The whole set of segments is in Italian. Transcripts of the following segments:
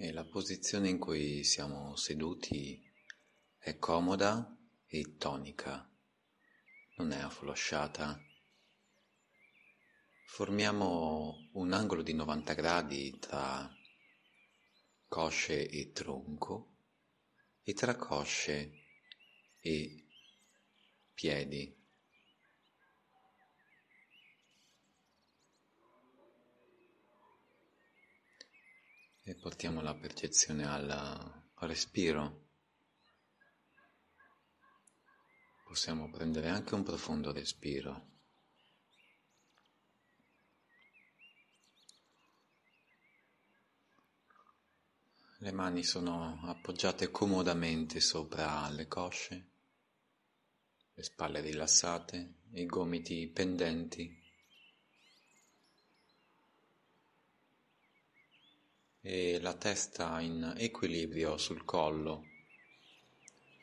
e la posizione in cui siamo seduti è comoda e tonica, non è afflosciata. Formiamo un angolo di 90 gradi tra cosce e tronco e tra cosce e piedi. E portiamo la percezione al respiro. Possiamo prendere anche un profondo respiro. Le mani sono appoggiate comodamente sopra le cosce, le spalle rilassate, i gomiti pendenti e la testa in equilibrio sul collo,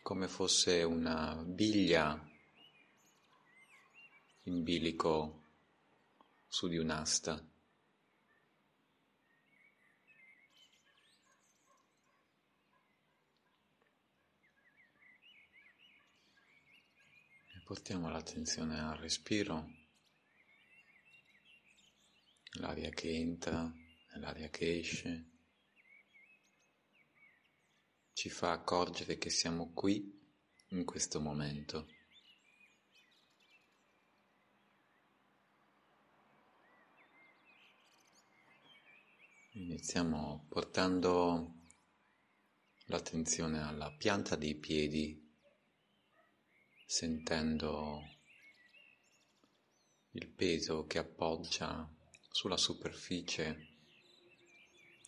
come fosse una biglia in bilico su di un'asta. Portiamo l'attenzione al respiro, l'aria che entra l'aria che esce. Ci fa accorgere che siamo qui in questo momento. Iniziamo portando l'attenzione alla pianta dei piedi sentendo il peso che appoggia sulla superficie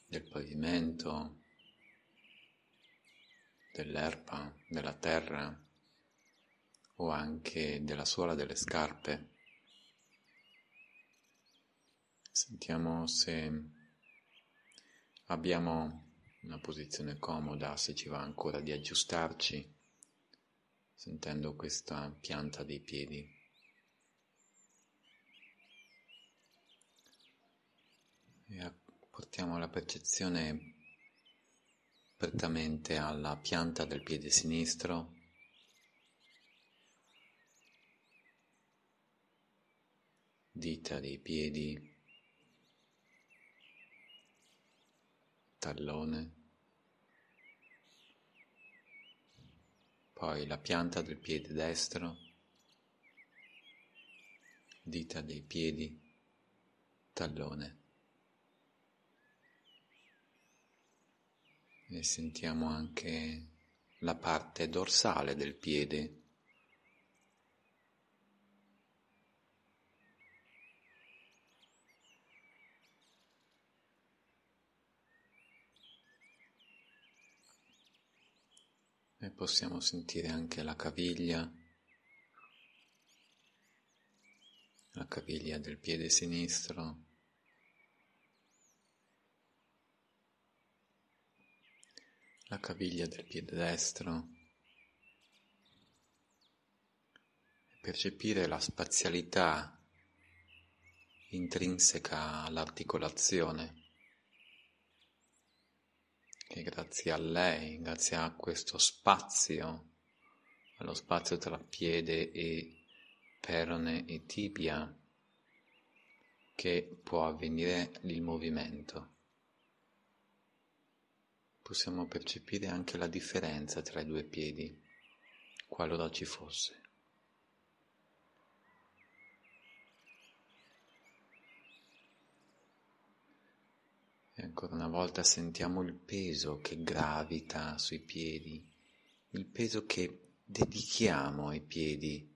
del pavimento, dell'erba, della terra o anche della suola delle scarpe. Sentiamo se abbiamo una posizione comoda, se ci va ancora di aggiustarci sentendo questa pianta dei piedi. E portiamo la percezione prettamente alla pianta del piede sinistro. Dita dei piedi, tallone. poi la pianta del piede destro, dita dei piedi, tallone. E sentiamo anche la parte dorsale del piede e possiamo sentire anche la caviglia, la caviglia del piede sinistro. La caviglia del piede destro. Percepire la spazialità intrinseca all'articolazione che grazie a lei, grazie a questo spazio, allo spazio tra piede e perone e tibia, che può avvenire il movimento. Possiamo percepire anche la differenza tra i due piedi, qualora ci fosse. E ancora una volta sentiamo il peso che gravita sui piedi, il peso che dedichiamo ai piedi.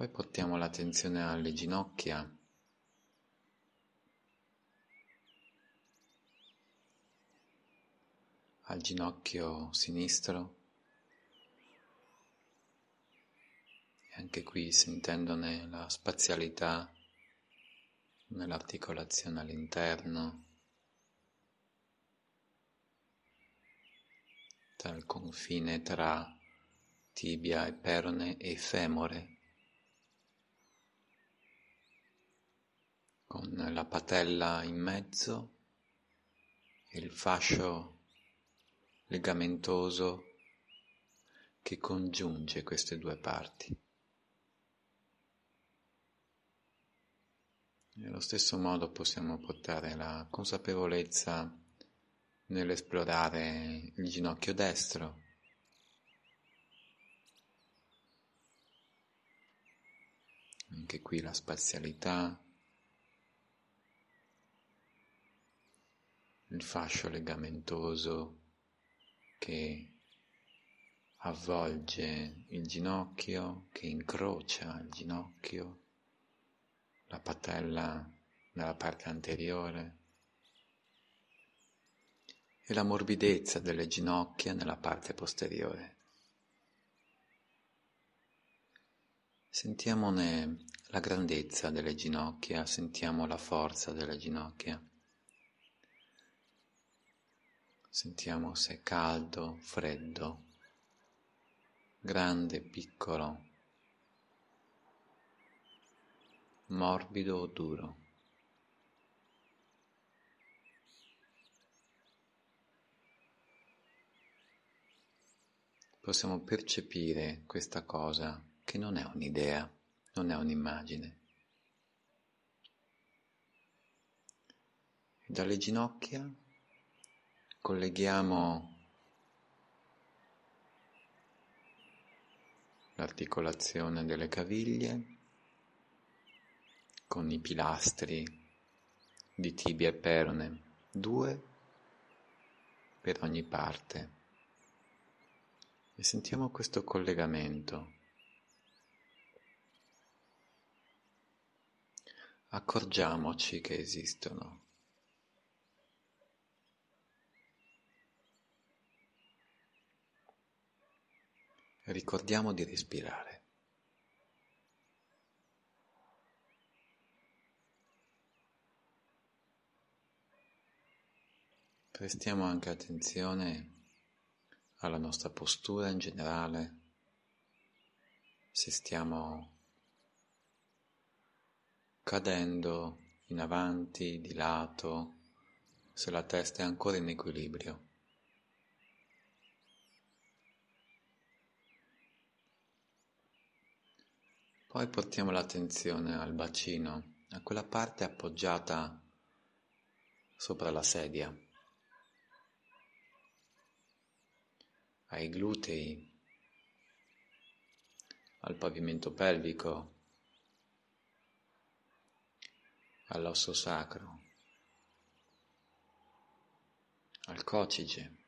Poi portiamo l'attenzione alle ginocchia. al ginocchio sinistro anche qui sentendone la spazialità nell'articolazione all'interno, il confine tra tibia e perone e femore. Con la patella in mezzo e il fascio legamentoso che congiunge queste due parti. Nello stesso modo possiamo portare la consapevolezza nell'esplorare il ginocchio destro. Anche qui la spazialità, il fascio legamentoso che avvolge il ginocchio, che incrocia il ginocchio, la patella nella parte anteriore e la morbidezza delle ginocchia nella parte posteriore. Sentiamone la grandezza delle ginocchia, sentiamo la forza delle ginocchia. Sentiamo se è caldo, freddo, grande, piccolo, morbido o duro. Possiamo percepire questa cosa che non è un'idea, non è un'immagine. Dalle ginocchia colleghiamo l'articolazione delle caviglie con i pilastri di tibia e perone, due per ogni parte. E sentiamo questo collegamento. Accorgiamoci che esistono. Ricordiamo di respirare. Prestiamo anche attenzione alla nostra postura in generale, se stiamo cadendo in avanti, di lato, se la testa è ancora in equilibrio. Poi portiamo l'attenzione al bacino, a quella parte appoggiata sopra la sedia. ai glutei, al pavimento pelvico, all'osso sacro, al cocige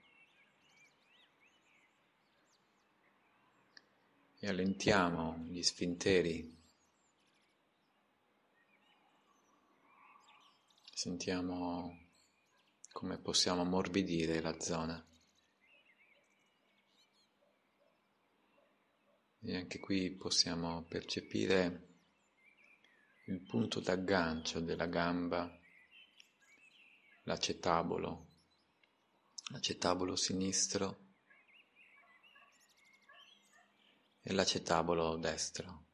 e allentiamo gli sfinteri. Sentiamo come possiamo ammorbidire la zona. E anche qui possiamo percepire il punto d'aggancio della gamba, l'acetabolo, l'acetabolo sinistro e l'acetabolo destro.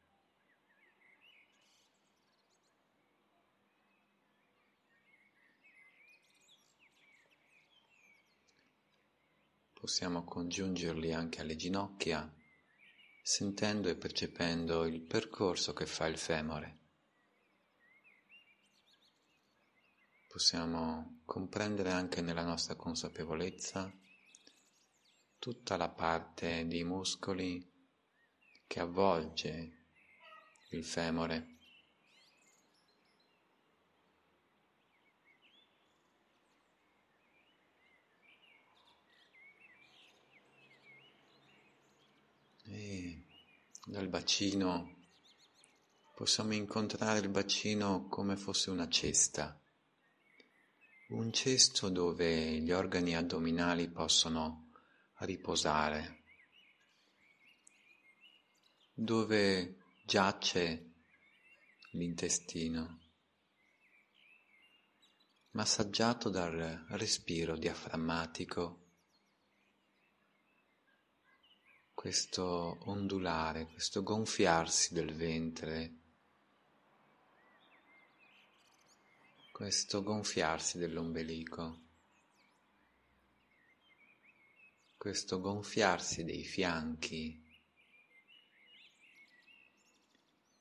Possiamo congiungerli anche alle ginocchia sentendo e percependo il percorso che fa il femore. Possiamo comprendere anche nella nostra consapevolezza tutta la parte di muscoli che avvolge il femore. E dal bacino possiamo incontrare il bacino come fosse una cesta, un cesto dove gli organi addominali possono riposare, dove giace l'intestino, massaggiato dal respiro diaframmatico. Questo ondulare, questo gonfiarsi del ventre, questo gonfiarsi dell'ombelico, questo gonfiarsi dei fianchi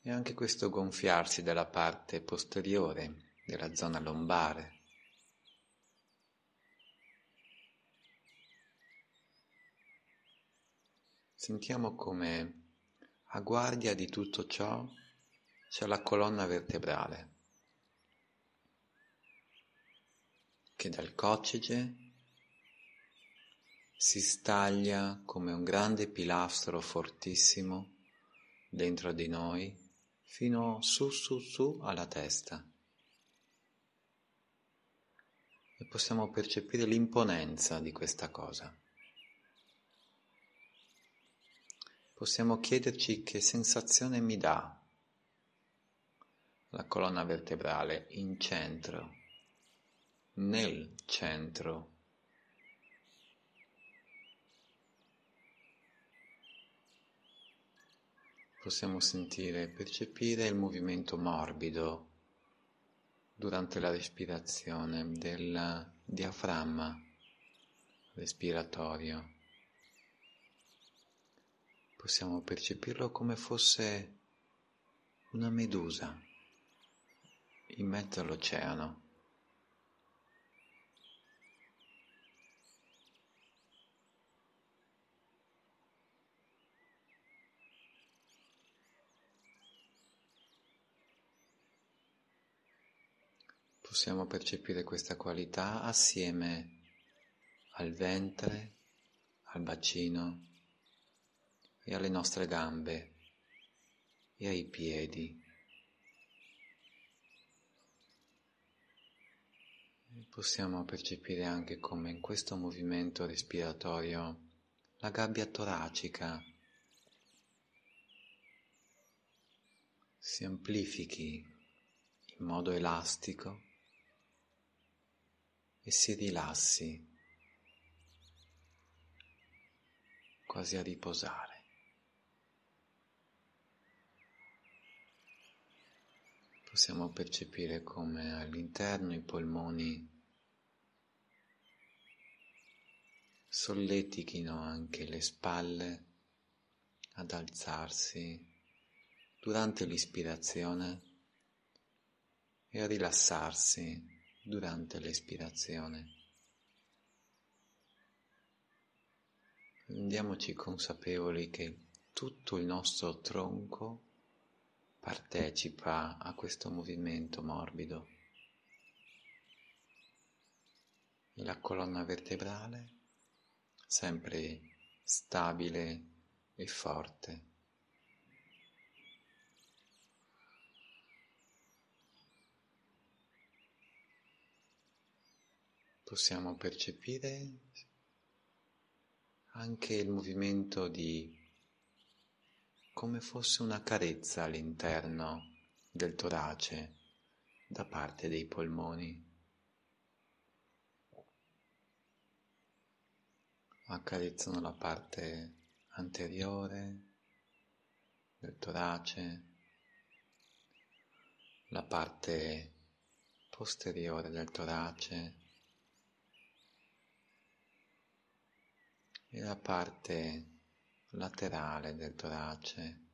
e anche questo gonfiarsi della parte posteriore della zona lombare. Sentiamo come a guardia di tutto ciò c'è la colonna vertebrale che dal coccige si staglia come un grande pilastro fortissimo dentro di noi fino su su su alla testa. E possiamo percepire l'imponenza di questa cosa. Possiamo chiederci che sensazione mi dà la colonna vertebrale in centro, nel centro. Possiamo sentire e percepire il movimento morbido durante la respirazione del diaframma respiratorio. Possiamo percepirlo come fosse una medusa in mezzo all'oceano. Possiamo percepire questa qualità assieme al ventre, al bacino e alle nostre gambe e ai piedi. Possiamo percepire anche come in questo movimento respiratorio la gabbia toracica si amplifichi in modo elastico e si rilassi quasi a riposare. Possiamo percepire come all'interno i polmoni solletichino anche le spalle ad alzarsi durante l'ispirazione e a rilassarsi durante l'espirazione. Rendiamoci consapevoli che tutto il nostro tronco partecipa a questo movimento morbido e la colonna vertebrale sempre stabile e forte. Possiamo percepire anche il movimento di come fosse una carezza all'interno del torace da parte dei polmoni. accarezzano la parte anteriore del torace, la parte posteriore del torace e la parte laterale del torace.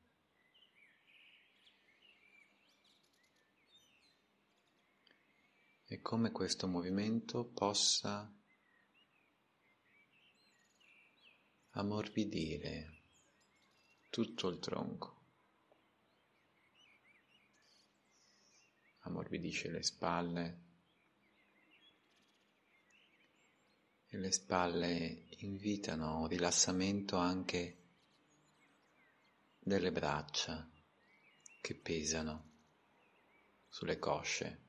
E come questo movimento possa ammorbidire tutto il tronco. Ammorbidisce le spalle e le spalle invitano un rilassamento anche delle braccia che pesano sulle cosce.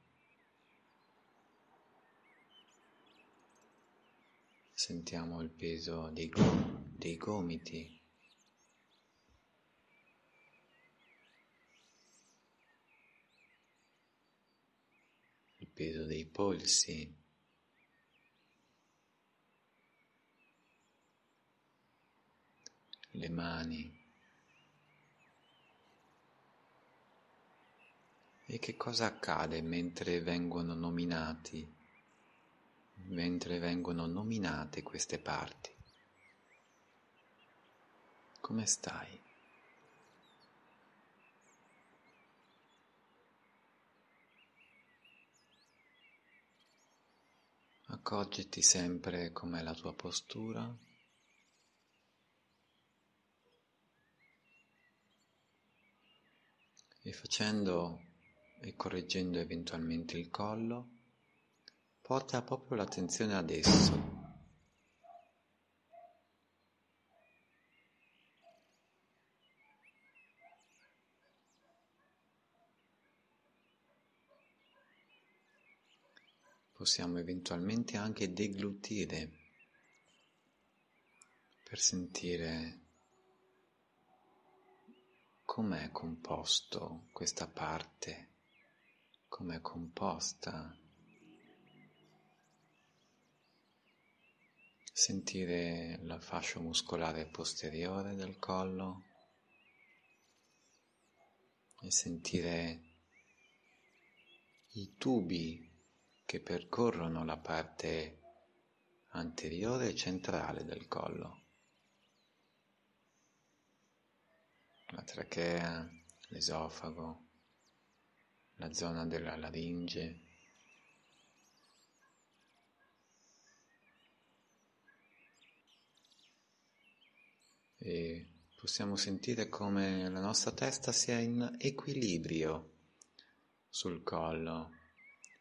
Sentiamo il peso dei, dei gomiti. Il peso dei polsi. Le mani. E che cosa accade mentre vengono nominati, mentre vengono nominate queste parti? Come stai? Accorgiti sempre com'è la tua postura. E facendo e correggendo eventualmente il collo, porta proprio l'attenzione ad esso. possiamo eventualmente anche deglutire per sentire com'è composto questa parte, com'è composta. Sentire la fascia muscolare posteriore del collo e sentire i tubi che percorrono la parte anteriore e centrale del collo. La trachea, l'esofago, la zona della laringe. E possiamo sentire come la nostra testa sia in equilibrio sul collo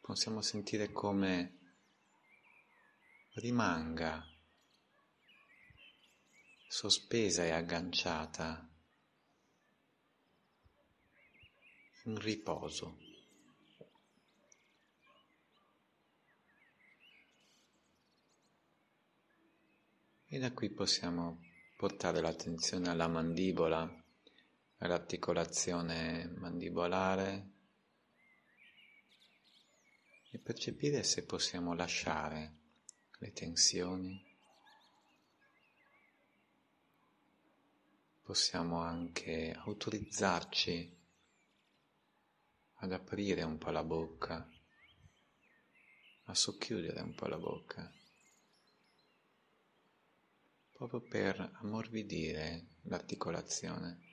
possiamo sentire come rimanga sospesa e agganciata in riposo. E da qui possiamo portare l'attenzione alla mandibola, all'articolazione mandibolare, e percepire se possiamo lasciare le tensioni. Possiamo anche autorizzarci ad aprire un po' la bocca, a socchiudere un po' la bocca, proprio per ammorbidire l'articolazione.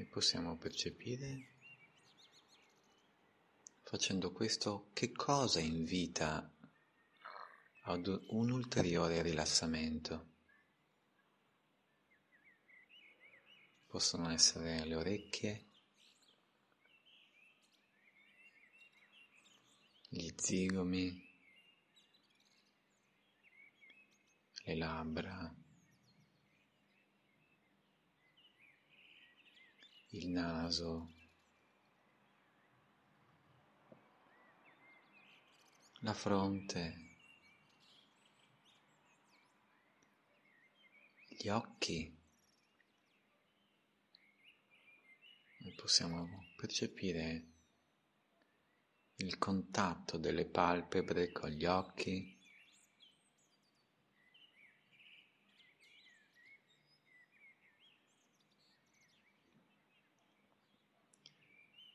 e possiamo percepire facendo questo che cosa invita ad un ulteriore rilassamento. Possono essere le orecchie, gli zigomi, le labbra, il naso, la fronte, gli occhi. E possiamo percepire il contatto delle palpebre con gli occhi.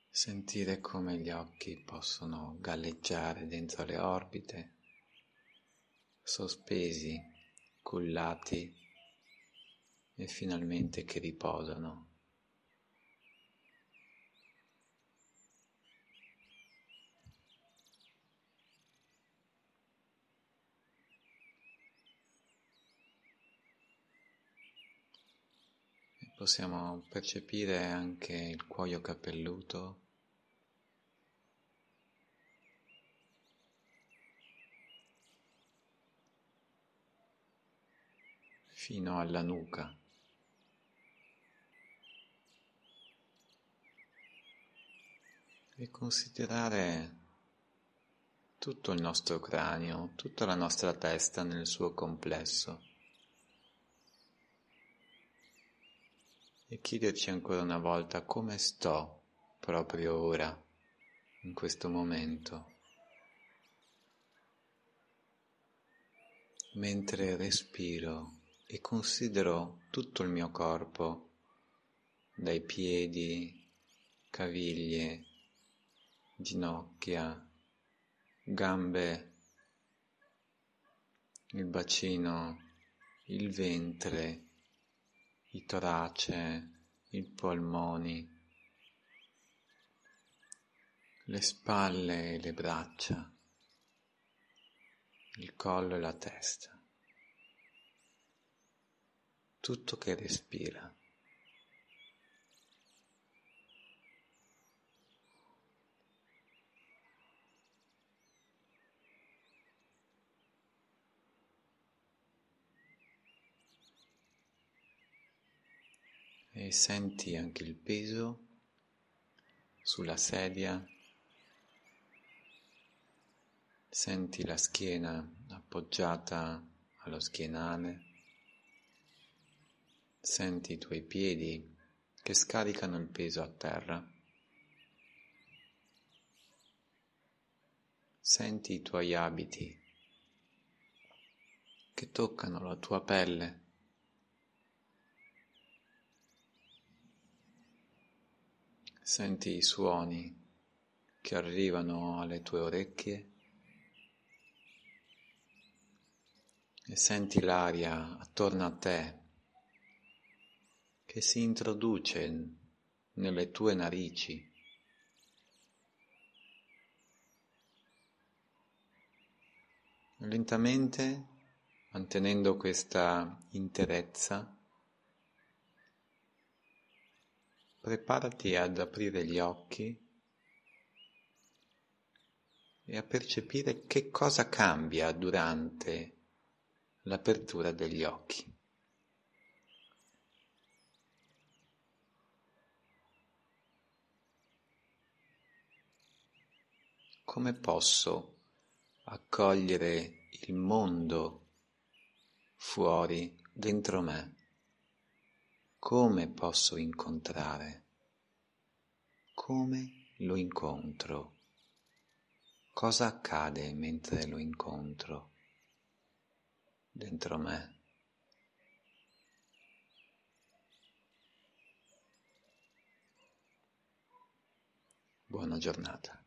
sentire come gli occhi possono galleggiare dentro le orbite, sospesi, cullati e finalmente che riposano. Possiamo percepire anche il cuoio capelluto fino alla nuca. E considerare tutto il nostro cranio, tutta la nostra testa nel suo complesso. E chiederci ancora una volta come sto proprio ora, in questo momento. Mentre respiro e considero tutto il mio corpo dai piedi, caviglie, ginocchia, gambe, il bacino, il ventre, il torace, i polmoni, le spalle e le braccia, il collo e la testa. Tutto che respira. E senti anche il peso sulla sedia, senti la schiena appoggiata allo schienale, senti i tuoi piedi che scaricano il peso a terra, senti i tuoi abiti che toccano la tua pelle. Senti i suoni che arrivano alle tue orecchie e senti l'aria attorno a te che si introduce nelle tue narici. Lentamente, mantenendo questa interezza, preparati ad aprire gli occhi e a percepire che cosa cambia durante l'apertura degli occhi. Come posso accogliere il mondo fuori dentro me? Come posso incontrare? Come lo incontro? Cosa accade mentre lo incontro dentro me? Buona giornata.